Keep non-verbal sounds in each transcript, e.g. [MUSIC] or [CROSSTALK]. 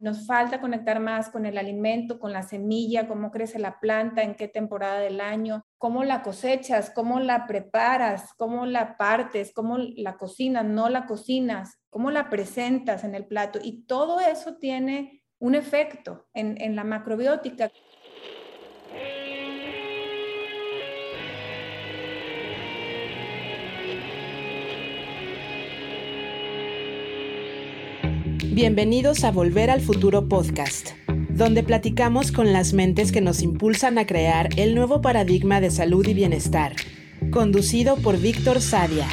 Nos falta conectar más con el alimento, con la semilla, cómo crece la planta, en qué temporada del año, cómo la cosechas, cómo la preparas, cómo la partes, cómo la cocinas, no la cocinas, cómo la presentas en el plato. Y todo eso tiene un efecto en, en la macrobiótica. Bienvenidos a Volver al Futuro Podcast, donde platicamos con las mentes que nos impulsan a crear el nuevo paradigma de salud y bienestar, conducido por Víctor Sadia.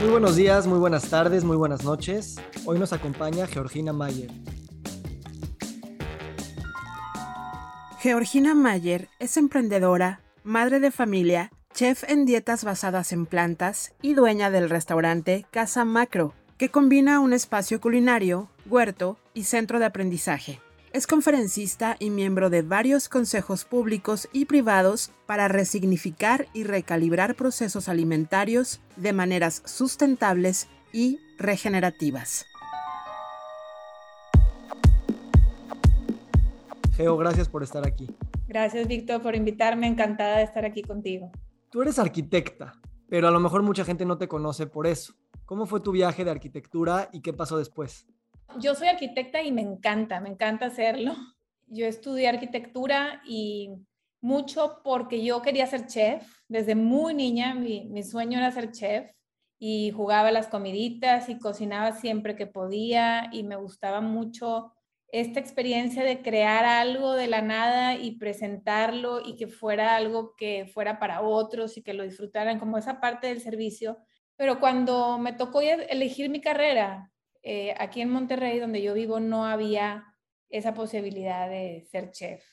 Muy buenos días, muy buenas tardes, muy buenas noches. Hoy nos acompaña Georgina Mayer. Georgina Mayer es emprendedora, madre de familia, chef en dietas basadas en plantas y dueña del restaurante Casa Macro que combina un espacio culinario, huerto y centro de aprendizaje. Es conferencista y miembro de varios consejos públicos y privados para resignificar y recalibrar procesos alimentarios de maneras sustentables y regenerativas. Geo, gracias por estar aquí. Gracias, Víctor, por invitarme. Encantada de estar aquí contigo. Tú eres arquitecta, pero a lo mejor mucha gente no te conoce por eso. ¿Cómo fue tu viaje de arquitectura y qué pasó después? Yo soy arquitecta y me encanta, me encanta hacerlo. [LAUGHS] Yo estudié arquitectura y mucho porque yo quería ser chef. Desde muy niña mi, mi sueño era ser chef y jugaba las comiditas y cocinaba siempre que podía y me gustaba mucho esta experiencia de crear algo de la nada y presentarlo y que fuera algo que fuera para otros y que lo disfrutaran como esa parte del servicio pero cuando me tocó elegir mi carrera, eh, aquí en Monterrey, donde yo vivo, no había esa posibilidad de ser chef,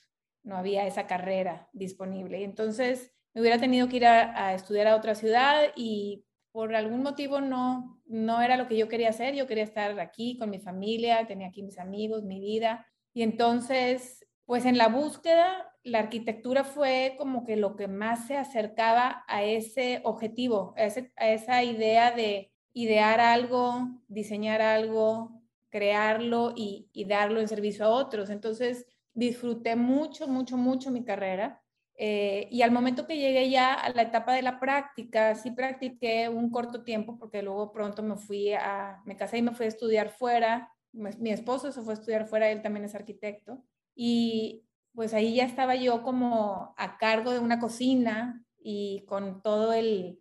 no había esa carrera disponible. Entonces me hubiera tenido que ir a, estudiar a otra ciudad y por algún motivo no, no era lo que yo quería hacer. Yo quería estar aquí con mi familia, tenía aquí mis amigos, mi vida. Y entonces, pues en la búsqueda la arquitectura fue como que lo que más se acercaba a ese objetivo, a, esa idea de idear algo, diseñar algo, crearlo y, darlo en servicio a otros. Entonces disfruté mucho, mucho, mucho mi carrera. Eh, y al momento que llegué ya a la etapa de la práctica, sí practiqué un corto tiempo porque luego pronto me fui a, me casé y me fui a estudiar fuera. Mi esposo se fue a estudiar fuera, él también es arquitecto. Y pues ahí ya estaba yo como a cargo de una cocina y con todo el,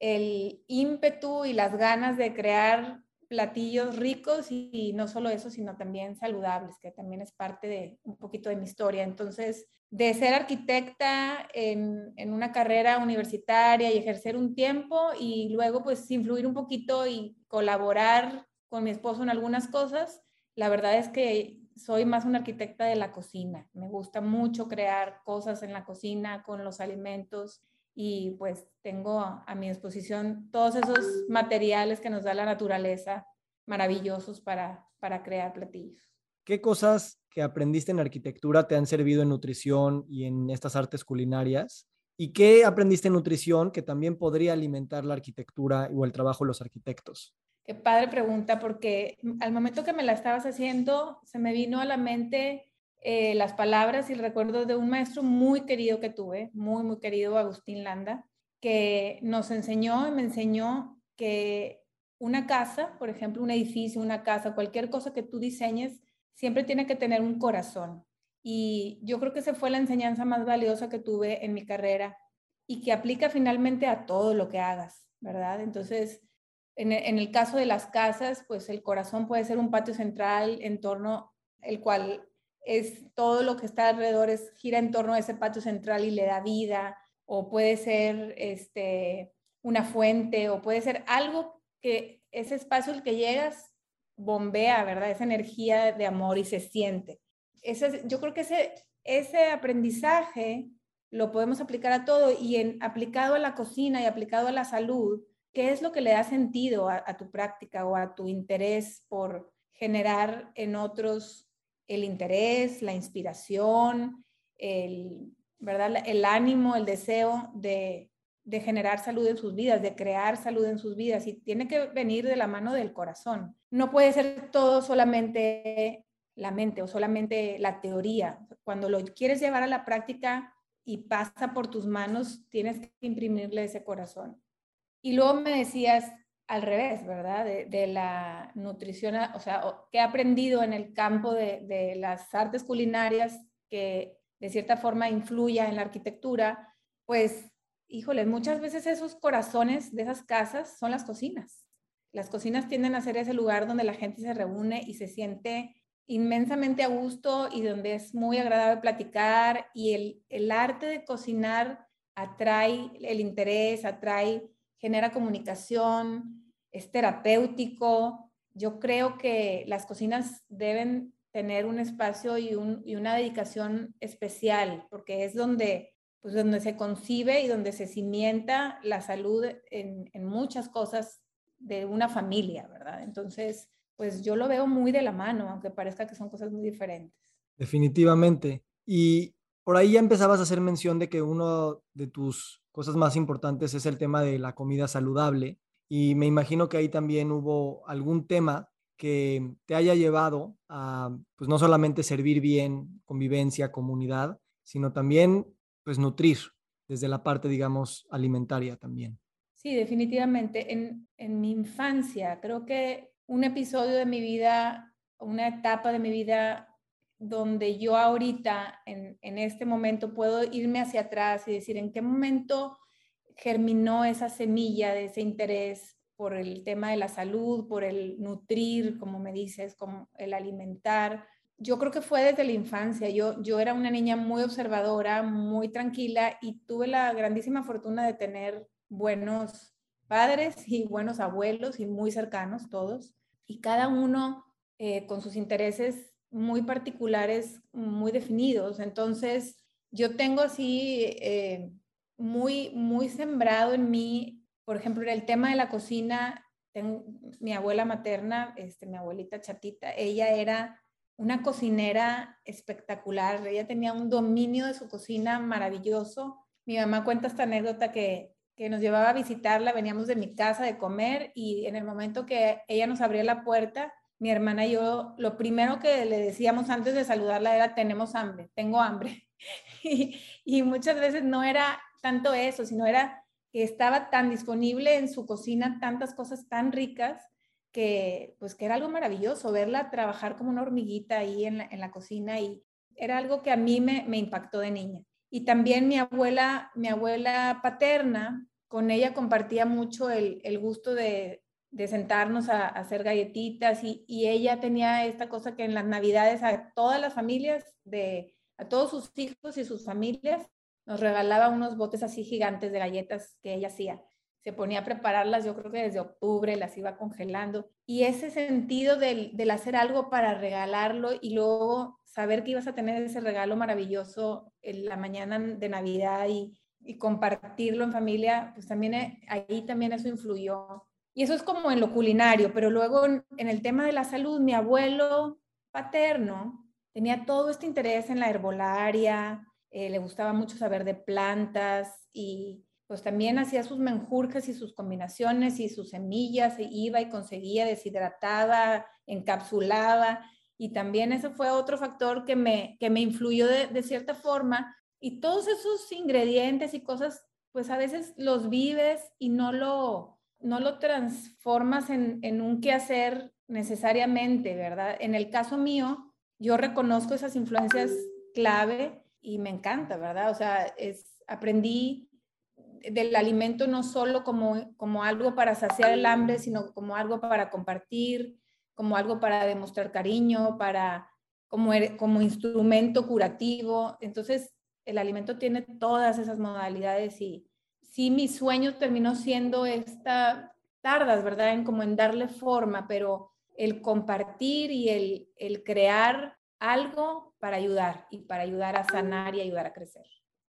ímpetu y las ganas de crear platillos ricos y, no solo eso, sino también saludables, que también es parte de un poquito de mi historia. Entonces, de ser arquitecta en, una carrera universitaria y ejercer un tiempo y luego pues influir un poquito y colaborar con mi esposo en algunas cosas, la verdad es que soy más una arquitecta de la cocina. Me gusta mucho crear cosas en la cocina con los alimentos y pues tengo a, mi disposición todos esos materiales que nos da la naturaleza maravillosos para, para crear platillos. ¿Qué cosas que aprendiste en arquitectura te han servido en nutrición y en estas artes culinarias? ¿Y qué aprendiste en nutrición que también podría alimentar la arquitectura o el trabajo de los arquitectos? Qué padre pregunta, porque al momento que me la estabas haciendo, se me vino a la mente eh, las palabras y el recuerdo de un maestro muy querido que tuve, muy, muy querido, Agustín Landa, que nos enseñó y me enseñó que una casa, por ejemplo, un edificio, una casa, cualquier cosa que tú diseñes, siempre tiene que tener un corazón. Y yo creo que esa fue la enseñanza más valiosa que tuve en mi carrera y que aplica finalmente a todo lo que hagas, ¿verdad? Entonces, en, el caso de las casas, pues el corazón puede ser un patio central en torno, el cual es todo lo que está alrededor, es, gira en torno a ese patio central y le da vida, o puede ser este, una fuente, o puede ser algo que ese espacio al que llegas bombea, ¿verdad? Esa energía de amor y se siente. Ese, yo creo que ese, ese aprendizaje lo podemos aplicar a todo y en, aplicado a la cocina y aplicado a la salud, ¿Qué es lo que le da sentido a, tu práctica o a tu interés por generar en otros el interés, la inspiración, el, ¿verdad? el ánimo, el deseo de, de generar salud en sus vidas, de crear salud en sus vidas y tiene que venir de la mano del corazón. No puede ser todo solamente la mente o solamente la teoría. Cuando lo quieres llevar a la práctica y pasa por tus manos, tienes que imprimirle ese corazón. Y luego me decías al revés, ¿verdad? De, la nutrición, o sea, que he aprendido en el campo de, las artes culinarias que de cierta forma influya en la arquitectura, pues, híjole, muchas veces esos corazones de esas casas son las cocinas. Las cocinas tienden a ser ese lugar donde la gente se reúne y se siente inmensamente a gusto y donde es muy agradable platicar y el, el arte de cocinar atrae el interés, atrae, genera comunicación, es terapéutico. Yo creo que las cocinas deben tener un espacio y, una dedicación especial, porque es donde, pues donde se concibe y donde se cimienta la salud en, en muchas cosas de una familia, ¿verdad? Entonces, pues yo lo veo muy de la mano, aunque parezca que son cosas muy diferentes. Definitivamente. Y por ahí ya empezabas a hacer mención de que uno de tus cosas más importantes es el tema de la comida saludable. Y me imagino que ahí también hubo algún tema que te haya llevado a, pues no solamente servir bien, convivencia, comunidad, sino también, pues nutrir desde la parte, digamos, alimentaria también. Sí, definitivamente. En, en mi infancia, creo que un episodio de mi vida, una etapa de mi vida donde yo ahorita, en, en este momento, puedo irme hacia atrás y decir en qué momento germinó esa semilla de ese interés por el tema de la salud, por el nutrir, como me dices, como el alimentar. Yo creo que fue desde la infancia. Yo, yo era una niña muy observadora, muy tranquila y tuve la grandísima fortuna de tener buenos padres [LAUGHS] y buenos abuelos y muy cercanos todos. Y cada uno eh, con sus intereses muy particulares, muy definidos. Entonces, yo tengo así eh, muy, muy sembrado en mí por ejemplo, en el tema de la cocina, mi abuela materna, este, mi abuelita chatita, ella era una cocinera espectacular, ella tenía un dominio de su cocina maravilloso. Mi mamá cuenta esta anécdota que, que nos llevaba a visitarla, veníamos de mi casa de comer y en el momento que ella nos abría la puerta, mi hermana y yo, lo primero que le decíamos antes de saludarla era, tenemos hambre, tengo hambre. [LAUGHS] y, muchas veces no era tanto eso, sino era que estaba tan disponible en su cocina, tantas cosas tan ricas, que pues que era algo maravilloso verla trabajar como una hormiguita ahí en la, cocina y era algo que a mí me, impactó de niña. Y también mi abuela, mi abuela paterna, con ella compartía mucho el, gusto de, sentarnos a, hacer galletitas y, y, ella tenía esta cosa que en las navidades a todas las familias, de, a todos sus hijos y sus familias, nos regalaba unos botes así gigantes de galletas que ella hacía. Se ponía a prepararlas, yo creo que desde octubre las iba congelando. Y ese sentido del, hacer algo para regalarlo y luego saber que ibas a tener ese regalo maravilloso en la mañana de Navidad y, compartirlo en familia, pues también eh, ahí también eso influyó. Y eso es como en lo culinario, pero luego en, el tema de la salud, mi abuelo paterno tenía todo este interés en la herbolaria, eh, le gustaba mucho saber de plantas y pues también hacía sus menjurjes y sus combinaciones y sus semillas, e iba y conseguía deshidratada, encapsulaba y también eso fue otro factor que me, que me influyó de, cierta forma y todos esos ingredientes y cosas pues a veces los vives y no lo, no lo transformas en, en un quehacer necesariamente, ¿verdad? En el caso mío, yo reconozco esas influencias clave y me encanta, ¿verdad? O sea, es, aprendí del alimento no solo como, como algo para saciar el hambre, sino como algo para compartir, como algo para demostrar cariño, para como, como instrumento curativo. Entonces, el alimento tiene todas esas modalidades y sí, mi sueño terminó siendo esta, tardas, ¿verdad? En como en darle forma, pero el compartir y el, el crear algo para ayudar y para ayudar a sanar y ayudar a crecer.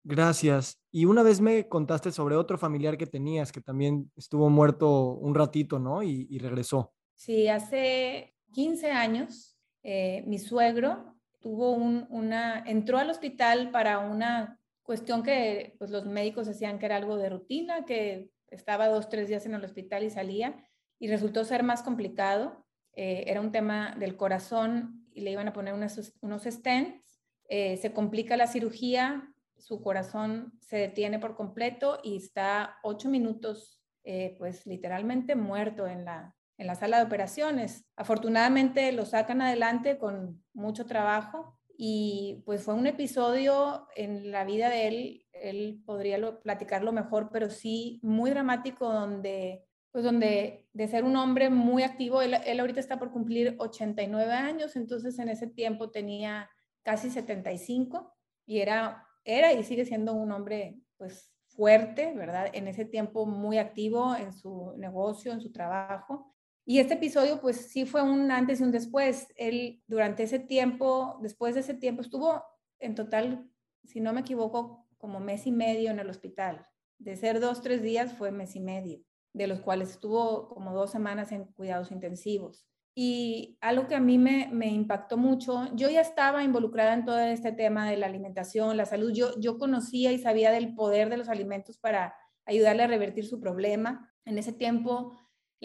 Gracias. Y una vez me contaste sobre otro familiar que tenías que también estuvo muerto un ratito, ¿no? Y, regresó. Sí, hace 15 años eh, mi suegro tuvo una, entró al hospital para una cuestión que pues, los médicos decían que era algo de rutina, que estaba dos, tres días en el hospital y salía, y resultó ser más complicado. Eh, era un tema del corazón y le iban a poner unos, unos stents. Eh, se complica la cirugía, su corazón se detiene por completo y está ocho minutos, eh, pues literalmente muerto en la, en la sala de operaciones. Afortunadamente lo sacan adelante con mucho trabajo y pues fue un episodio en la vida de él, él podría platicarlo mejor, pero sí muy dramático donde pues donde de ser un hombre muy activo, él, él, ahorita está por cumplir 89 años, entonces en ese tiempo tenía casi 75 y era, era y sigue siendo un hombre pues fuerte, ¿verdad? En ese tiempo muy activo en su negocio, en su trabajo. Y este episodio, pues sí fue un antes y un después. Él durante ese tiempo, después de ese tiempo, estuvo en total, si no me equivoco, como mes y medio en el hospital. De ser dos, tres días fue mes y medio, de los cuales estuvo como dos semanas en cuidados intensivos. Y algo que a mí me, me impactó mucho, yo ya estaba involucrada en todo este tema de la alimentación, la salud, yo, yo conocía y sabía del poder de los alimentos para ayudarle a revertir su problema. En ese tiempo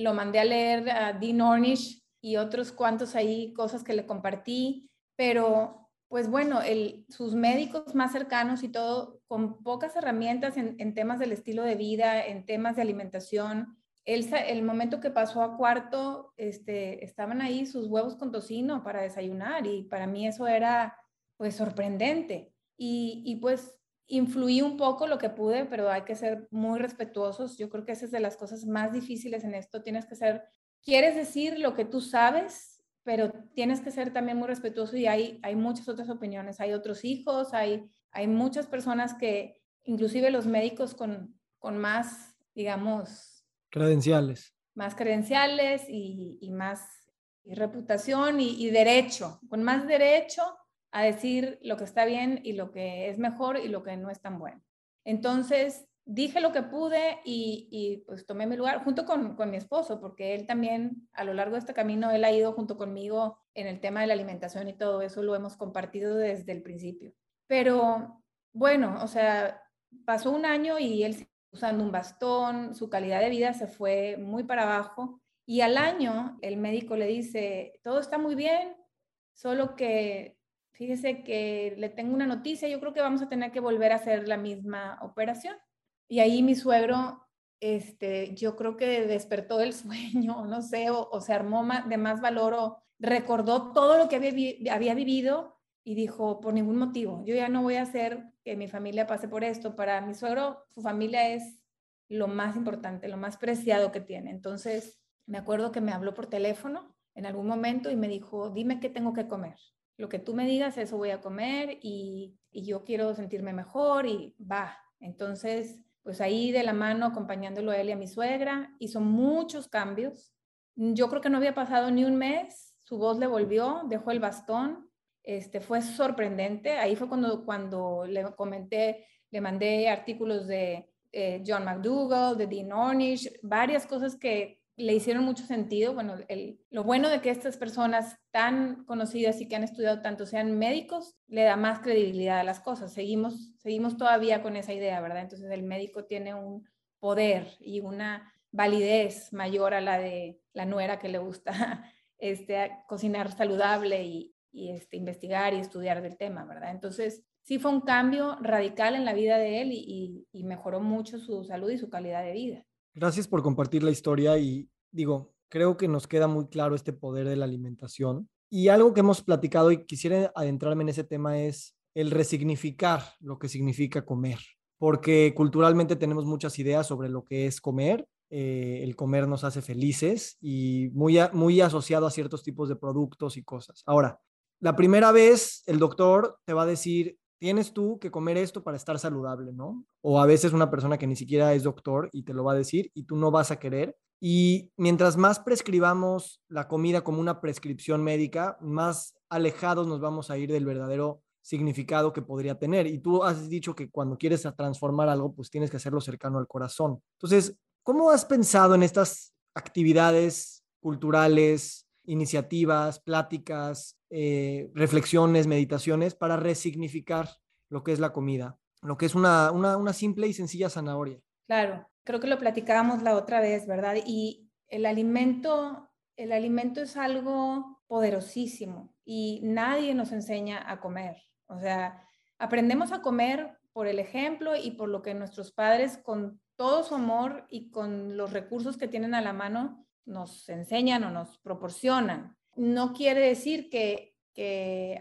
lo mandé a leer a Dean Ornish y otros cuantos ahí, cosas que le compartí, pero pues bueno, sus médicos más cercanos y todo, con pocas herramientas en, temas del estilo de vida, en temas de alimentación, el, momento que pasó a cuarto, este, estaban ahí sus huevos con tocino para desayunar y para mí eso era pues sorprendente. Y pues influí un poco lo que pude, pero hay que ser muy respetuosos. Yo creo que esa es de las cosas más difíciles en esto. Tienes que ser, quieres decir lo que tú sabes, pero tienes que ser también muy respetuoso y hay, hay muchas otras opiniones. Hay otros hijos, hay, hay muchas personas que, inclusive los médicos con, con más, digamos... Credenciales. Más credenciales y, y más y reputación y, y derecho, con más derecho a decir lo que está bien y lo que es mejor y lo que no es tan bueno. Entonces, dije lo que pude y, pues tomé mi lugar junto con, con, mi esposo, porque él también a lo largo de este camino, él ha ido junto conmigo en el tema de la alimentación y todo eso lo hemos compartido desde el principio. Pero bueno, o sea, pasó un año y él usando un bastón, su calidad de vida se fue muy para abajo y al año el médico le dice, todo está muy bien, solo que fíjese que le tengo una noticia, yo creo que vamos a tener que volver a hacer la misma operación. Y ahí mi suegro, este, yo creo que despertó el [LAUGHS] sueño, no sé, o, se armó de más valor o recordó todo lo que había, había vivido y dijo, por ningún motivo, yo ya no voy a hacer que mi familia pase por esto. Para mi suegro, su familia es lo más importante, lo más preciado que tiene. Entonces, me acuerdo que me habló por teléfono en algún momento y me dijo, dime qué tengo que comer lo que tú me digas, eso voy a comer y, yo quiero sentirme mejor y va. Entonces, pues ahí de la mano acompañándolo a él y a mi suegra, hizo muchos cambios. Yo creo que no había pasado ni un mes, su voz le volvió, dejó el bastón, este, fue sorprendente. Ahí fue cuando, cuando le comenté, le mandé artículos de eh, John McDougall, de Dean Ornish, varias cosas que le hicieron mucho sentido. Bueno, el, lo bueno de que estas personas tan conocidas y que han estudiado tanto sean médicos, le da más credibilidad a las cosas. Seguimos, seguimos todavía con esa idea, ¿verdad? Entonces el médico tiene un poder y una validez mayor a la de la nuera que le gusta [LAUGHS] este, cocinar saludable y, y este, investigar y estudiar del tema, ¿verdad? Entonces, sí fue un cambio radical en la vida de él y, y mejoró mucho su salud y su calidad de vida. Gracias por compartir la historia y digo, creo que nos queda muy claro este poder de la alimentación. Y algo que hemos platicado y quisiera adentrarme en ese tema es el resignificar lo que significa comer, porque culturalmente tenemos muchas ideas sobre lo que es comer. Eh, el comer nos hace felices y muy, muy asociado a ciertos tipos de productos y cosas. Ahora, la primera vez el doctor te va a decir, tienes tú que comer esto para estar saludable, ¿no? O a veces una persona que ni siquiera es doctor y te lo va a decir y tú no vas a querer. Y mientras más prescribamos la comida como una prescripción médica, más alejados nos vamos a ir del verdadero significado que podría tener. Y tú has dicho que cuando quieres transformar algo, pues tienes que hacerlo cercano al corazón. Entonces, ¿cómo has pensado en estas actividades culturales, iniciativas, pláticas, eh, reflexiones, meditaciones para resignificar lo que es la comida, lo que es una, una, simple y sencilla zanahoria. Claro, creo que lo platicábamos la otra vez, ¿verdad? Y el alimento, el alimento es algo poderosísimo y nadie nos enseña a comer. O sea, aprendemos a comer por el ejemplo y por lo que nuestros padres con todo su amor y con los recursos que tienen a la mano nos enseñan o nos proporcionan. No quiere decir que,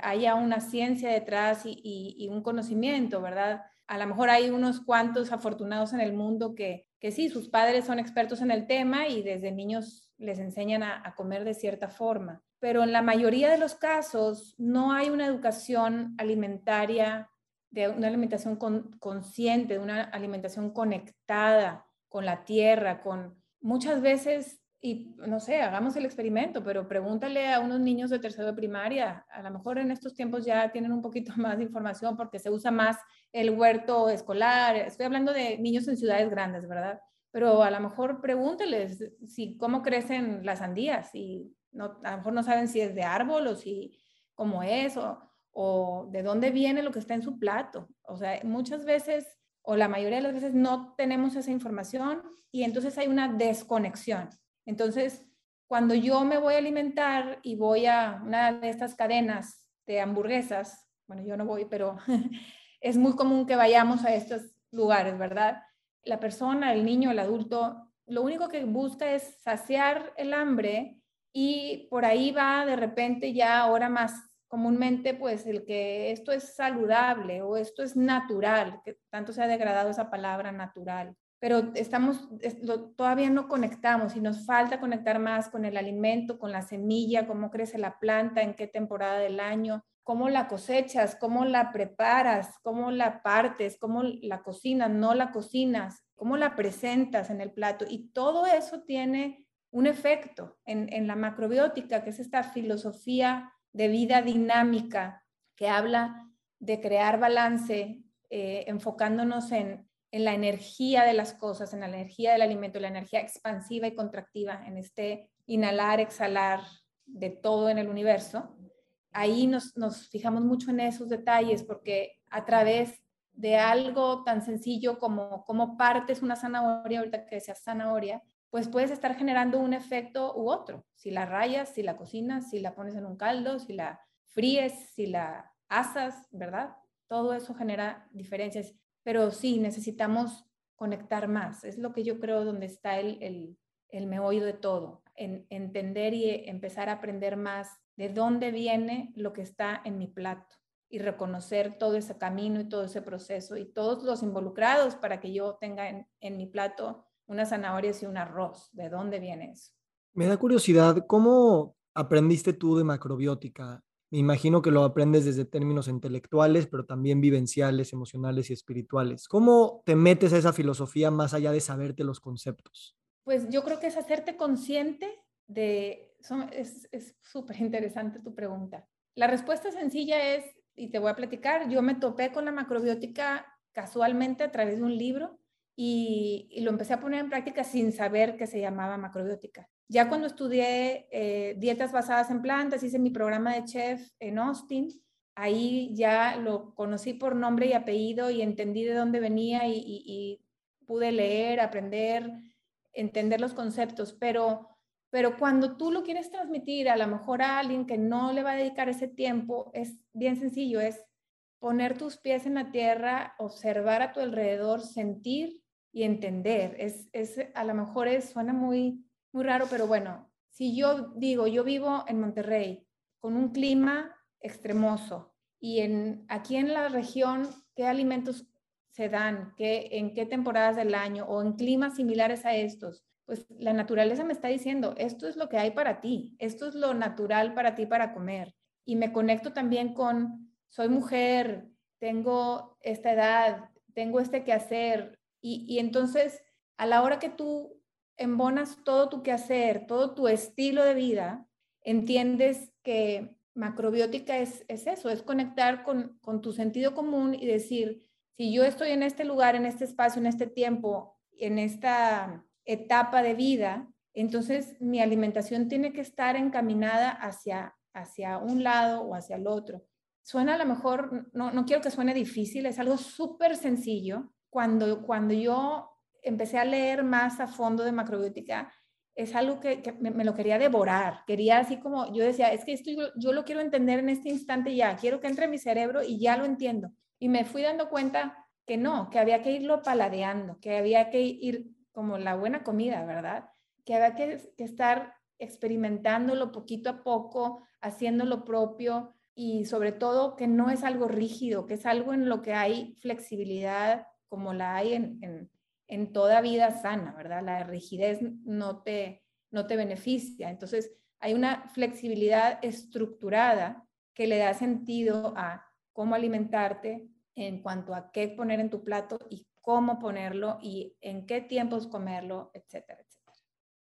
haya una ciencia detrás y, y, un conocimiento, ¿verdad? A lo mejor hay unos cuantos afortunados en el mundo que, que sí, sus padres son expertos en el tema y desde niños les enseñan a, comer de cierta forma. Pero en la mayoría de los casos no hay una educación alimentaria, de una alimentación consciente, de una alimentación conectada con la tierra, con muchas veces, y no sé, hagamos el experimento, pero pregúntale a unos niños de tercero de primaria, a lo mejor en estos tiempos ya tienen un poquito [LAUGHS] más de información porque se usa más el huerto escolar, estoy hablando de niños en ciudades grandes, ¿verdad? pero a lo mejor pregúnteles si cómo crecen las sandías y no, a lo mejor no saben si es de árbol o si cómo es o, o de dónde viene lo que está en su plato. O sea, muchas veces o la mayoría de las veces no tenemos esa información y entonces hay una desconexión. Entonces, cuando yo me voy a alimentar y voy a una de estas cadenas de hamburguesas, bueno, yo no voy, pero [LAUGHS] es muy común que vayamos a estos lugares, ¿verdad? la persona, el niño, el adulto, lo único que busca es saciar el hambre y por ahí va de repente ya ahora más comúnmente pues el que esto es saludable o esto es natural, que tanto se ha degradado esa palabra natural. Pero estamos, todavía no conectamos y nos falta conectar más con el alimento, con la semilla, cómo crece la planta, en qué temporada del año, cómo la cosechas, cómo la preparas, cómo la partes, cómo la cocinas, no la cocinas, cómo la presentas en el plato. Y todo eso tiene un efecto en, la macrobiótica, que es esta filosofía de vida dinámica que habla de crear balance, eh, enfocándonos en, en la energía de las cosas, en la energía del alimento, la energía expansiva y contractiva, en este inhalar, exhalar de todo en el universo ahí nos, fijamos mucho en esos detalles porque a través de algo tan sencillo como cómo partes una zanahoria, ahorita que sea zanahoria, pues puedes estar generando un efecto u otro. Si la rayas, si la cocinas, si la pones en un caldo, si la fríes, si la asas, ¿verdad? Todo eso genera diferencias. Pero sí, necesitamos conectar más. Es lo que yo creo donde está el, el, el meollo de todo. En entender y empezar a aprender más de dónde viene lo que está en mi plato y reconocer todo ese camino y todo ese proceso y todos los involucrados para que yo tenga en, mi plato unas zanahorias y un arroz. ¿De dónde viene eso? Me da curiosidad, ¿cómo aprendiste tú de macrobiótica? Me imagino que lo aprendes desde términos intelectuales, pero también vivenciales, emocionales y espirituales. ¿Cómo te metes a esa filosofía más allá de saberte los conceptos? Pues yo creo que es hacerte consciente de es súper interesante tu pregunta. La respuesta sencilla es, y te voy a platicar, yo me topé con la macrobiótica casualmente a través de un libro y, lo empecé a poner en práctica sin saber que se llamaba macrobiótica. Ya cuando estudié eh, dietas basadas en plantas, hice mi programa de chef en Austin, ahí ya lo conocí por nombre y apellido y entendí de dónde venía y, pude leer, aprender, entender los conceptos, pero pero cuando tú lo quieres transmitir a lo mejor a alguien que no le va a dedicar ese tiempo, es bien sencillo, es poner tus pies en la tierra, observar a tu alrededor, sentir y entender. Es, es a lo mejor es, suena muy, muy raro, pero bueno, si yo digo, yo vivo en Monterrey con un clima extremoso y en, aquí en la región, ¿qué alimentos se dan? ¿Qué, ¿En qué temporadas del año o en climas similares a estos? pues la naturaleza me está diciendo, esto es lo que hay para ti, esto es lo natural para ti para comer. Y me conecto también con, soy mujer, tengo esta edad, tengo este quehacer. Y, y entonces, a la hora que tú embonas todo tu quehacer, todo tu estilo de vida, entiendes que macrobiótica es, es eso, es conectar con, con tu sentido común y decir, si yo estoy en este lugar, en este espacio, en este tiempo, en esta etapa de vida, entonces mi alimentación tiene que estar encaminada hacia, hacia un lado o hacia el otro. Suena a lo mejor, no, no quiero que suene difícil, es algo súper sencillo. Cuando, cuando yo empecé a leer más a fondo de macrobiótica, es algo que, me, lo quería devorar. Quería así como, yo decía, es que esto yo, lo quiero entender en este instante ya, quiero que entre en mi cerebro y ya lo entiendo. Y me fui dando cuenta que no, que había que irlo paladeando, que había que ir como la buena comida, ¿verdad? Que había que, que estar experimentándolo poquito a poco, haciendo lo propio y sobre todo que no es algo rígido, que es algo en lo que hay flexibilidad como la hay en, en, toda vida sana, ¿verdad? La rigidez no te, no te beneficia. Entonces, hay una flexibilidad estructurada que le da sentido a cómo alimentarte en cuanto a qué poner en tu plato y cómo ponerlo y en qué tiempos comerlo, etcétera, etcétera.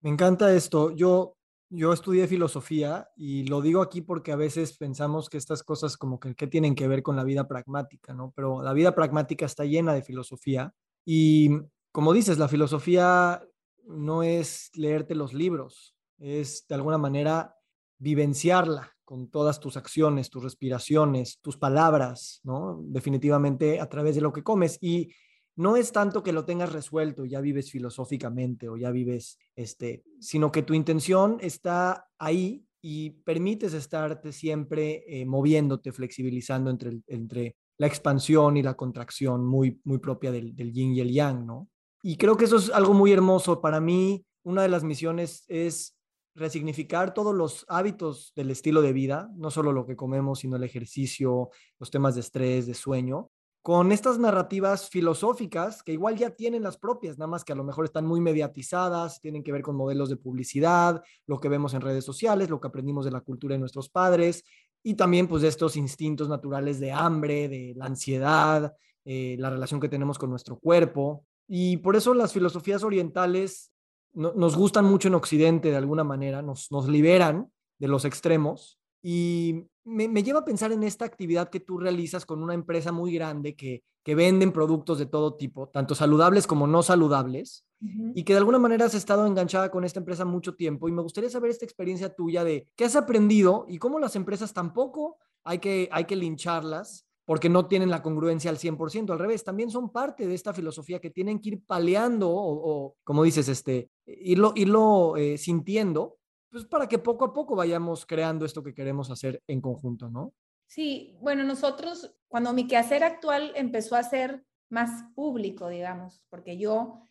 Me encanta esto. Yo, yo estudié filosofía y lo digo aquí porque a veces pensamos que estas cosas como que, que tienen que ver con la vida pragmática, ¿no? Pero la vida pragmática está llena de filosofía y como dices, la filosofía no es leerte los libros, es de alguna manera vivenciarla con todas tus acciones, tus respiraciones, tus palabras, ¿no? Definitivamente a través de lo que comes. Y no es tanto que lo tengas resuelto, ya vives filosóficamente o ya vives, este, sino que tu intención está ahí y permites estarte siempre eh, moviéndote, flexibilizando entre, entre la expansión y la contracción muy, muy propia del, del yin y el yang, ¿no? Y creo que eso es algo muy hermoso. Para mí, una de las misiones es resignificar todos los hábitos del estilo de vida, no solo lo que comemos, sino el ejercicio, los temas de estrés, de sueño, con estas narrativas filosóficas que igual ya tienen las propias, nada más que a lo mejor están muy mediatizadas, tienen que ver con modelos de publicidad, lo que vemos en redes sociales, lo que aprendimos de la cultura de nuestros padres y también pues de estos instintos naturales de hambre, de la ansiedad, eh, la relación que tenemos con nuestro cuerpo. Y por eso las filosofías orientales nos gustan mucho en Occidente de alguna manera, nos, nos liberan de los extremos y me, lleva a pensar en esta actividad que tú realizas con una empresa muy grande que, que venden productos de todo tipo, tanto saludables como no saludables, y que de alguna manera has estado enganchada con esta empresa mucho tiempo. Y me gustaría saber esta experiencia tuya de qué has aprendido y cómo las empresas tampoco hay que, hay que lincharlas porque no tienen la congruencia al 100%, al revés, también son parte de esta filosofía que tienen que ir paleando o, como dices, este, irlo, irlo eh, sintiendo pues para que poco a poco vayamos creando esto que queremos hacer en conjunto, ¿no? Sí, bueno, nosotros, cuando mi quehacer actual empezó a ser más público, digamos, porque yo,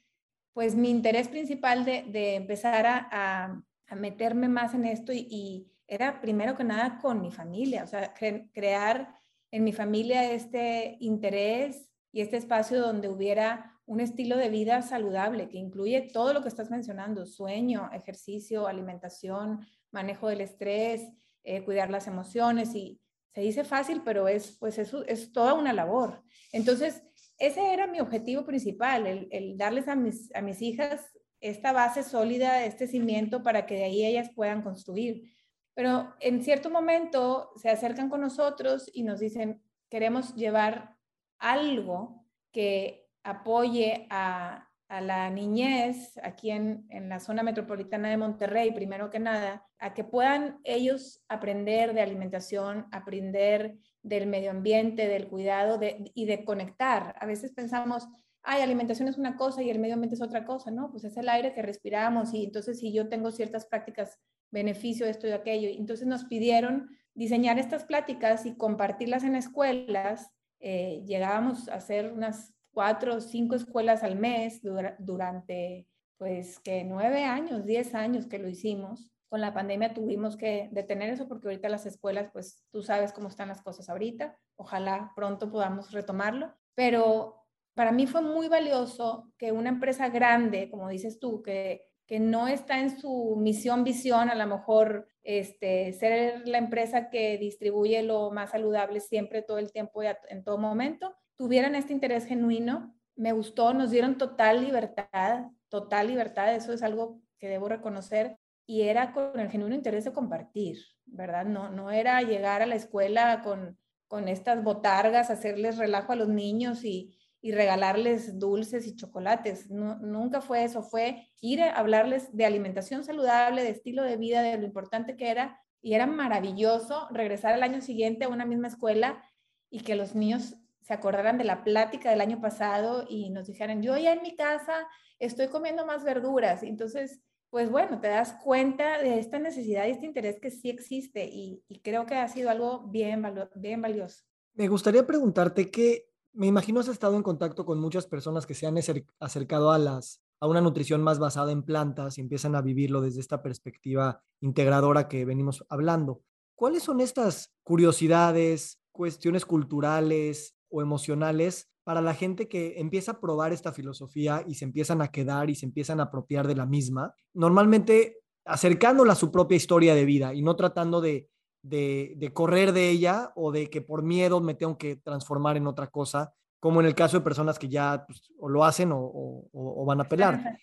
pues mi interés principal de, de empezar a, a, meterme más en esto y, era primero que nada con mi familia, o sea, crear en mi familia este interés y este espacio donde hubiera un estilo de vida saludable que incluye todo lo que estás mencionando, sueño, ejercicio, alimentación, manejo del estrés, eh, cuidar las emociones y se dice fácil, pero es, pues eso es toda una labor. Entonces, ese era mi objetivo principal, el, darles a mis, a mis hijas esta base sólida, este cimiento para que de ahí ellas puedan construir. Pero en cierto momento se acercan con nosotros y nos dicen, queremos llevar algo que apoye a, la niñez aquí en, la zona metropolitana de Monterrey, primero que nada, a que puedan ellos aprender de alimentación, aprender del medio ambiente, del cuidado y de conectar. A veces pensamos, ay, alimentación es una cosa y el medio ambiente es otra cosa, ¿no? Pues es el aire que respiramos y entonces si yo tengo ciertas prácticas, beneficio esto y aquello. Entonces nos pidieron diseñar estas pláticas y compartirlas en escuelas. Eh, llegábamos a hacer unas cuatro o cinco escuelas al mes durante, pues, que nueve años, diez años que lo hicimos. Con la pandemia tuvimos que detener eso porque ahorita las escuelas, pues, tú sabes cómo están las cosas ahorita. Ojalá pronto podamos retomarlo. Pero para mí fue muy valioso que una empresa grande, como dices tú, que, que no está en su misión, visión, a lo mejor este, ser la empresa que distribuye lo más saludable siempre, todo el tiempo y en todo momento, tuvieran este interés genuino. Me gustó, nos dieron total libertad, total libertad, eso es algo que debo reconocer, y era con el genuino interés de compartir, ¿verdad? No, no era llegar a la escuela con, con estas botargas, hacerles relajo a los niños y, y regalarles dulces y chocolates. nunca fue eso, fue ir a hablarles de alimentación saludable, de estilo de vida, de lo importante que era. Y era maravilloso regresar al año siguiente a una misma escuela y que los niños se acordaran de la plática del año pasado y nos dijeran, yo ya en mi casa estoy comiendo más verduras. Entonces, pues bueno, te das cuenta de esta necesidad y este interés que sí existe y, creo que ha sido algo bien, bien valioso. Me gustaría preguntarte que me imagino has estado en contacto con muchas personas que se han acercado a las a una nutrición más basada en plantas y empiezan a vivirlo desde esta perspectiva integradora que venimos hablando. ¿Cuáles son estas curiosidades, cuestiones culturales o emocionales para la gente que empieza a probar esta filosofía y se empiezan a quedar y se empiezan a apropiar de la misma, normalmente acercándola a su propia historia de vida y no tratando de, de, correr de ella o de que por miedo me tengo que transformar en otra cosa, como en el caso de personas que ya pues, o lo hacen o, van a pelar.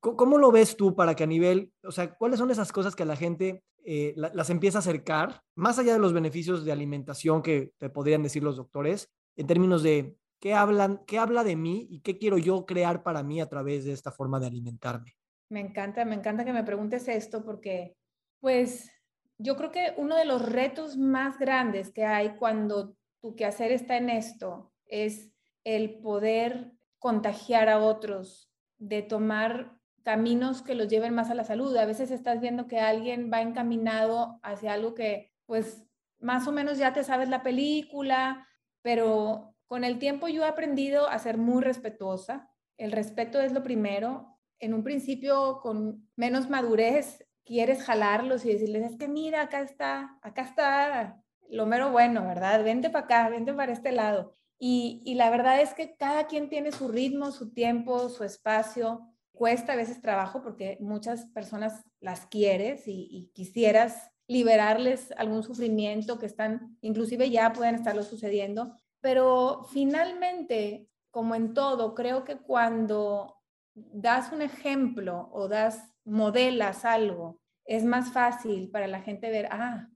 ¿Cómo lo ves tú para que a nivel, o sea, cuáles son esas cosas que a la gente eh, las empieza a acercar, más allá de los beneficios de alimentación que te podrían decir los doctores, en términos de qué hablan, qué habla de mí y qué quiero yo crear para mí a través de esta forma de alimentarme? Me encanta, me encanta que me preguntes esto porque, pues, yo creo que uno de los retos más grandes que hay cuando tu quehacer está en esto es el poder contagiar a otros, de tomar caminos que los lleven más a la salud. A veces estás viendo que alguien va encaminado hacia algo que, pues, más o menos ya te sabes la película, pero con el tiempo yo he aprendido a ser muy respetuosa. El respeto es lo primero. En un principio, con menos madurez, quieres jalarlos y decirles, es que mira, acá está, acá está lo mero bueno, ¿verdad? Vente para acá, vente para este lado. Y, la verdad es que cada quien tiene su ritmo, su tiempo, su espacio. Cuesta a veces trabajo porque muchas personas las quieres y, y quisieras liberarles algún sufrimiento que están, inclusive ya pueden estarlo sucediendo, pero finalmente, como en todo, creo que cuando das un ejemplo o das, modelas algo, es más fácil para la gente ver, ah,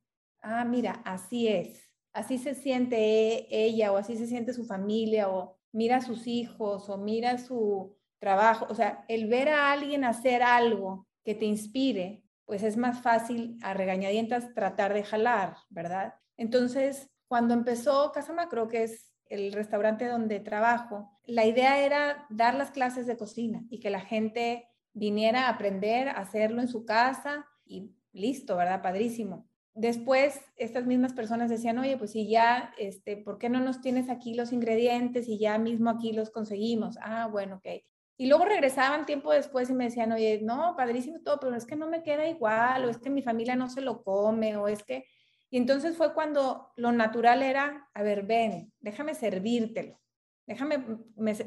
ah, mira, así es, así se siente ella o así se siente su familia o mira sus hijos o mira su trabajo. O sea, el ver a alguien hacer algo que te inspire, pues es más fácil a regañadientas tratar de jalar, ¿verdad? Entonces, cuando empezó Casa Macro, que es el restaurante donde trabajo, la idea era dar las clases de cocina y que la gente viniera a aprender a hacerlo en su casa y listo, ¿verdad? Padrísimo. Después, estas mismas personas decían, oye, pues si ya, este, ¿por qué no nos tienes aquí los ingredientes y ya mismo aquí los conseguimos? Ah, bueno, ok. Y luego regresaban tiempo después y me decían, oye, no, padrísimo todo, pero es que no me queda igual, o es que mi familia no se lo come, o es que y entonces fue cuando lo natural era, a ver, ven, déjame servírtelo, déjame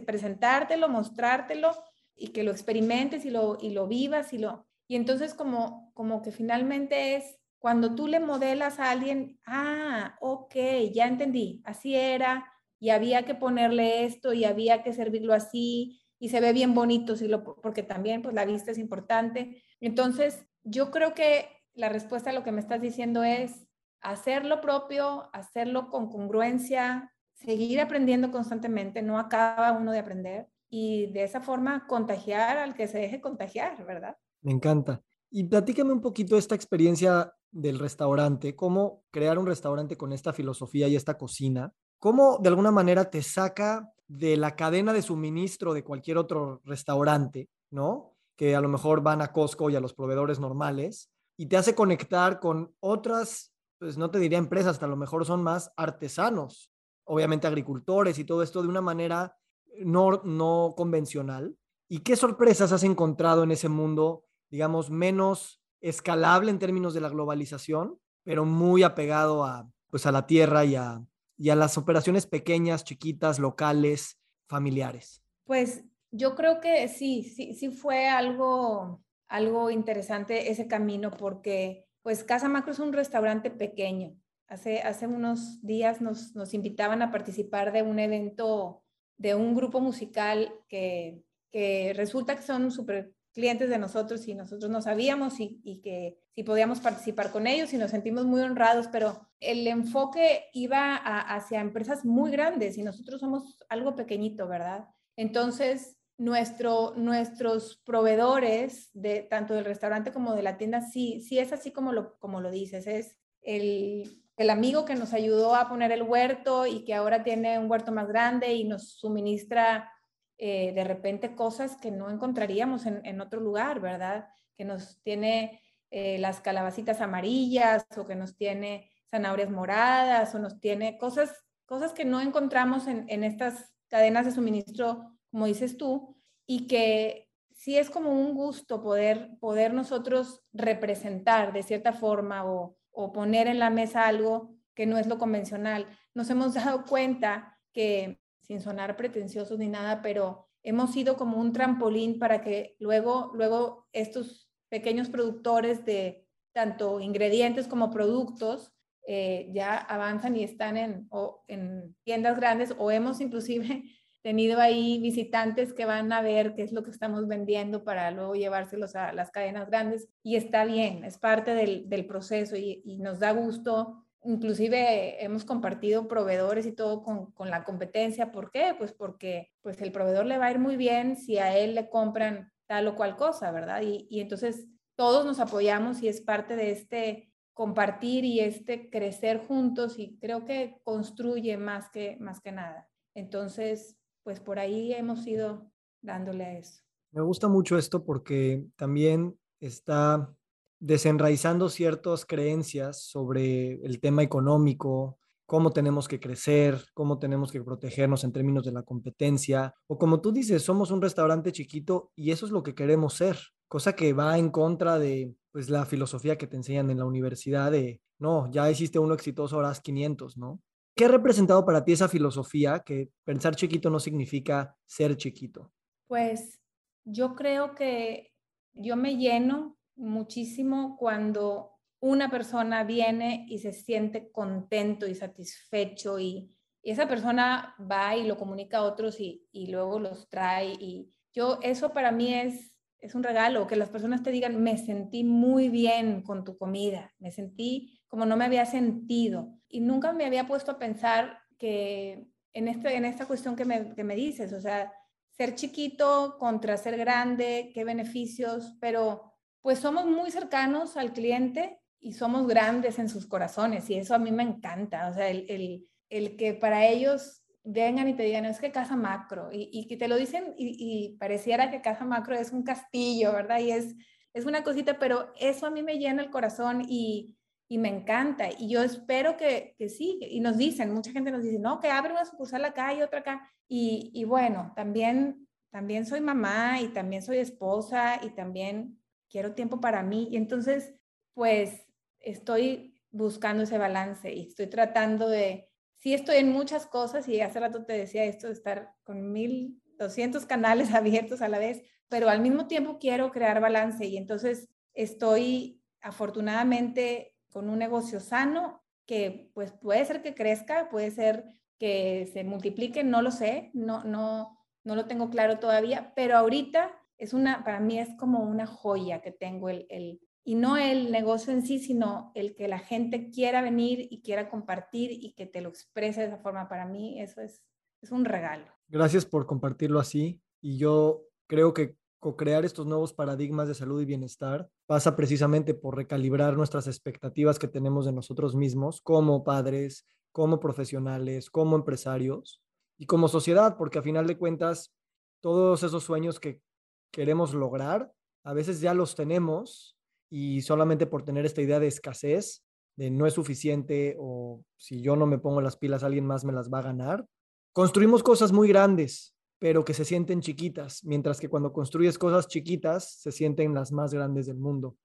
presentártelo, mostrártelo y que lo experimentes y lo, y lo vivas y lo... Y entonces como, como que finalmente es cuando tú le modelas a alguien, ah, ok, ya entendí, así era, y había que ponerle esto y había que servirlo así y se ve bien bonito, si lo, porque también pues la vista es importante. Entonces, yo creo que la respuesta a lo que me estás diciendo es, hacer lo propio, hacerlo con congruencia, seguir aprendiendo constantemente, no acaba uno de aprender y de esa forma contagiar al que se deje contagiar, ¿verdad? Me encanta. Y platícame un poquito esta experiencia del restaurante, cómo crear un restaurante con esta filosofía y esta cocina, cómo de alguna manera te saca de la cadena de suministro de cualquier otro restaurante, ¿no? Que a lo mejor van a Costco y a los proveedores normales y te hace conectar con otras pues no te diría empresas, hasta a lo mejor son más artesanos, obviamente agricultores y todo esto de una manera no, no convencional. ¿Y qué sorpresas has encontrado en ese mundo, digamos, menos escalable en términos de la globalización, pero muy apegado a, pues, a la tierra y a, y a las operaciones pequeñas, chiquitas, locales, familiares? Pues yo creo que sí, sí, sí fue algo, algo interesante ese camino porque pues Casa Macro es un restaurante pequeño. Hace, hace unos días nos, nos invitaban a participar de un evento de un grupo musical que, que resulta que son súper clientes de nosotros y nosotros no sabíamos y, y, que si podíamos participar con ellos y nos sentimos muy honrados, pero el enfoque iba hacia empresas muy grandes y nosotros somos algo pequeñito, ¿verdad? Entonces, nuestro, nuestros proveedores, de, tanto del restaurante como de la tienda, sí, sí es así como lo, como lo dices, es el, el amigo que nos ayudó a poner el huerto y que ahora tiene un huerto más grande y nos suministra eh, de repente cosas que no encontraríamos en, otro lugar, ¿verdad? que nos tiene eh, las calabacitas amarillas o que nos tiene zanahorias moradas o nos tiene cosas, cosas que no encontramos en, en estas cadenas de suministro, como dices tú, y que sí es como un gusto poder, poder nosotros representar de cierta forma o, o poner en la mesa algo que no es lo convencional. Nos hemos [LAUGHS] dado cuenta que, sin sonar pretenciosos ni nada, pero hemos sido como un trampolín para que luego, luego estos pequeños productores de tanto ingredientes como productos eh, ya avanzan y están en, en tiendas grandes o hemos inclusive tenido ahí visitantes que van a ver qué es lo que estamos vendiendo para luego llevárselos a las cadenas grandes y está bien, es parte del, del proceso y, y, nos da gusto. Inclusive hemos compartido proveedores y todo con, con, la competencia. ¿Por qué? Pues porque pues el proveedor le va a ir muy bien si a él le compran tal o cual cosa, ¿verdad? Y, y entonces todos nos apoyamos y es parte de este compartir y este crecer juntos y creo que construye más que, más que nada. Entonces, pues por ahí hemos ido dándole a eso. Me gusta mucho esto porque también está desenraizando ciertas creencias sobre el tema económico, cómo tenemos que crecer, cómo tenemos que protegernos en términos de la competencia, o como tú dices, somos un restaurante chiquito y eso es lo que queremos ser, cosa que va en contra de pues la filosofía que te enseñan en la universidad de, no, ya hiciste uno exitoso, ahora 500, ¿no? ¿Qué ha representado para ti esa filosofía que pensar chiquito no significa ser chiquito? Pues yo creo que yo me lleno muchísimo cuando una persona viene y se siente contento y satisfecho y, esa persona va y lo comunica a otros y, y, luego los trae y yo eso para mí es, es un regalo, que las personas te digan, me sentí muy bien con tu comida, me sentí como no me había sentido y nunca me había puesto a pensar que en, este, en esta cuestión que me, que me dices, o sea, ser chiquito contra ser grande, qué beneficios, pero pues somos muy cercanos al cliente y somos grandes en sus corazones y eso a mí me encanta, o sea, el, el, que para ellos vengan y te digan, es que Casa Macro, y, y que te lo dicen y, y, pareciera que Casa Macro es un castillo, ¿verdad? Y es, es una cosita, pero eso a mí me llena el corazón y, y me encanta. Y yo espero que, que, sí. Y nos dicen, mucha gente nos dice, no, que abre una sucursal acá y otra acá. Y, y, bueno, también, también soy mamá y también soy esposa y también quiero tiempo para mí. Y entonces, pues estoy buscando ese balance y estoy tratando de, sí estoy en muchas cosas y hace rato te decía esto de estar con 1200 canales [LAUGHS] abiertos a la vez, pero al mismo tiempo quiero crear balance y entonces estoy afortunadamente con un negocio sano que pues puede ser que crezca, puede ser que se multiplique, no lo sé, no, no, no lo tengo claro todavía, pero ahorita es una, para mí es como una joya que tengo el, el, y no el negocio en sí, sino el que la gente quiera venir y quiera compartir y que te lo exprese de esa forma. Para mí eso es, es un regalo. Gracias por compartirlo así y yo creo que co-crear estos nuevos paradigmas de salud y bienestar pasa precisamente por recalibrar nuestras expectativas que tenemos de nosotros mismos como padres, como profesionales, como empresarios y como sociedad, porque a final de cuentas todos esos sueños que queremos lograr, a veces ya los tenemos y solamente por tener esta idea de escasez, de no es suficiente o si yo no me pongo las pilas alguien más me las va a ganar, construimos cosas muy grandes pero que se sienten chiquitas, mientras que cuando construyes cosas chiquitas se sienten las más grandes del mundo.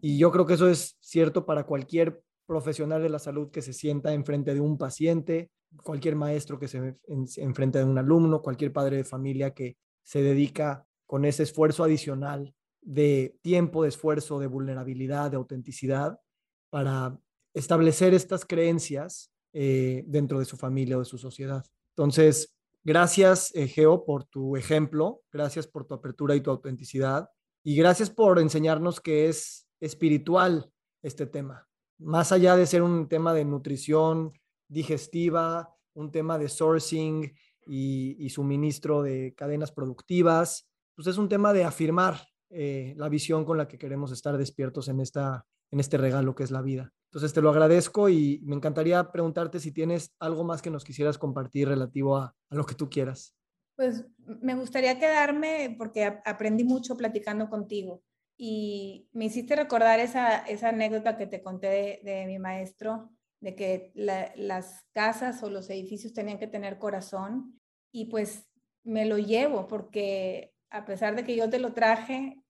Y yo creo que eso es cierto para cualquier profesional de la salud que se sienta enfrente de un paciente, cualquier maestro que se enfrente de un alumno, cualquier padre de familia que se dedica con ese esfuerzo adicional de tiempo, de esfuerzo, de vulnerabilidad, de autenticidad, para establecer estas creencias eh, dentro de su familia o de su sociedad. Entonces, Gracias, eh, Geo, por tu ejemplo, gracias por tu apertura y tu autenticidad, y gracias por enseñarnos que es espiritual este tema. Más allá de ser un tema de nutrición digestiva, un tema de sourcing y, suministro de cadenas productivas, pues es un tema de afirmar eh, la visión con la que queremos estar despiertos en, esta, en este regalo que es la vida. Entonces te lo agradezco y me encantaría preguntarte si tienes algo más que nos quisieras compartir relativo a, lo que tú quieras. Pues me gustaría quedarme porque aprendí mucho platicando contigo. y me hiciste recordar esa, esa anécdota que te conté de, mi maestro, de que las casas o los edificios tenían que tener corazón y pues me lo llevo porque a pesar de que yo te lo traje,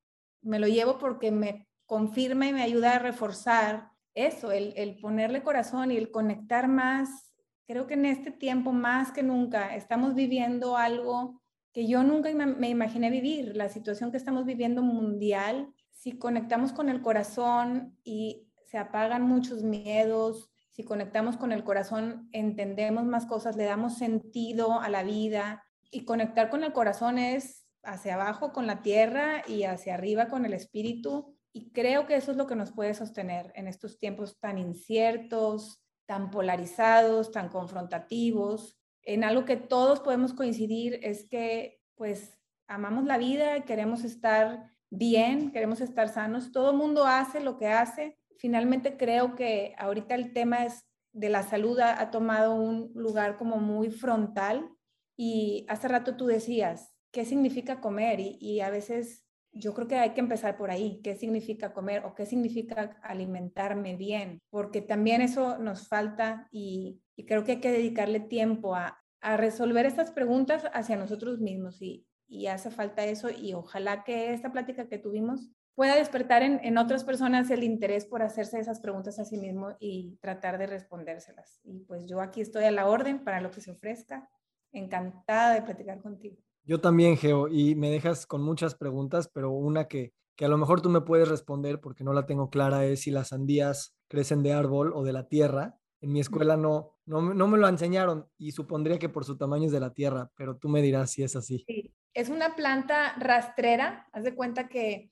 me lo llevo porque me confirma y me ayuda a reforzar eso, el, el ponerle corazón y el conectar más. Creo que en este tiempo más que nunca estamos viviendo algo que yo nunca me imaginé vivir, la situación que estamos viviendo mundial si conectamos con el corazón y se apagan muchos miedos, si conectamos con el corazón, entendemos más cosas, le damos sentido a la vida. Y conectar con el corazón es hacia abajo con la tierra y hacia arriba con el espíritu. Y creo que eso es lo que nos puede sostener en estos tiempos tan inciertos, tan polarizados, tan confrontativos. En algo que todos podemos coincidir es que pues amamos la vida queremos estar bien, queremos estar sanos, todo mundo hace lo que hace. Finalmente creo que ahorita el tema es de la salud ha, tomado un lugar como muy frontal y hace rato tú decías, ¿qué significa comer? Y, a veces yo creo que hay que empezar por ahí, ¿qué significa comer o qué significa alimentarme bien? Porque también eso nos falta y, creo que hay que dedicarle tiempo a, a resolver estas preguntas hacia nosotros mismos y, y hace falta eso y ojalá que esta plática que tuvimos pueda despertar en, otras personas el interés por hacerse esas preguntas a sí mismo y tratar de respondérselas. Y pues yo aquí estoy a la orden para lo que se ofrezca. Encantada de platicar contigo. Yo también, Geo, y me dejas con muchas preguntas, pero una que, que a lo mejor tú me puedes responder porque no la tengo clara es si las sandías crecen de árbol o de la tierra. En mi escuela no, no, no me lo enseñaron y supondría que por su tamaño es de la tierra, pero tú me dirás si es así. Sí, es una planta rastrera, haz de cuenta que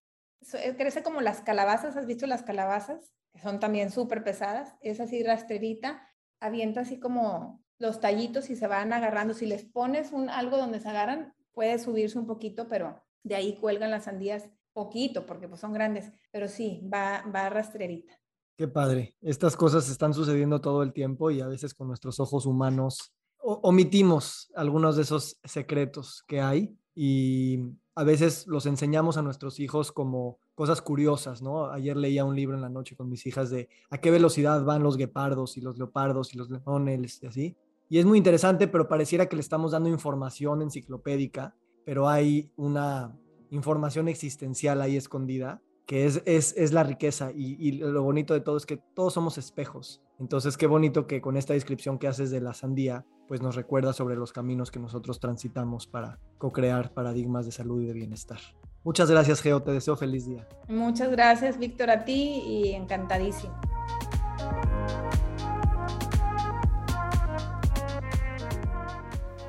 eh, crece como las calabazas, ¿has visto las calabazas? Que son también súper pesadas, es así rastrerita, avienta así como los tallitos y se van agarrando. Si les pones un, algo donde se agarran, puede subirse un poquito, pero de ahí cuelgan las sandías poquito, porque pues son grandes, pero sí, va, va rastrerita. Qué padre. Estas cosas están sucediendo todo el tiempo y a veces con nuestros ojos humanos omitimos algunos de esos secretos que hay y a veces los enseñamos a nuestros hijos como cosas curiosas, ¿no? Ayer leía un libro en la noche con mis hijas de a qué velocidad van los guepardos y los leopardos y los leones y así. Y es muy interesante, pero pareciera que le estamos dando información enciclopédica, pero hay una información existencial ahí escondida que es, es, es la riqueza y, y, lo bonito de todo es que todos somos espejos. Entonces, qué bonito que con esta descripción que haces de la sandía, pues nos recuerda sobre los caminos que nosotros transitamos para co-crear paradigmas de salud y de bienestar. Muchas gracias, Geo. Te deseo feliz día. Muchas gracias, Víctor, a ti y encantadísimo.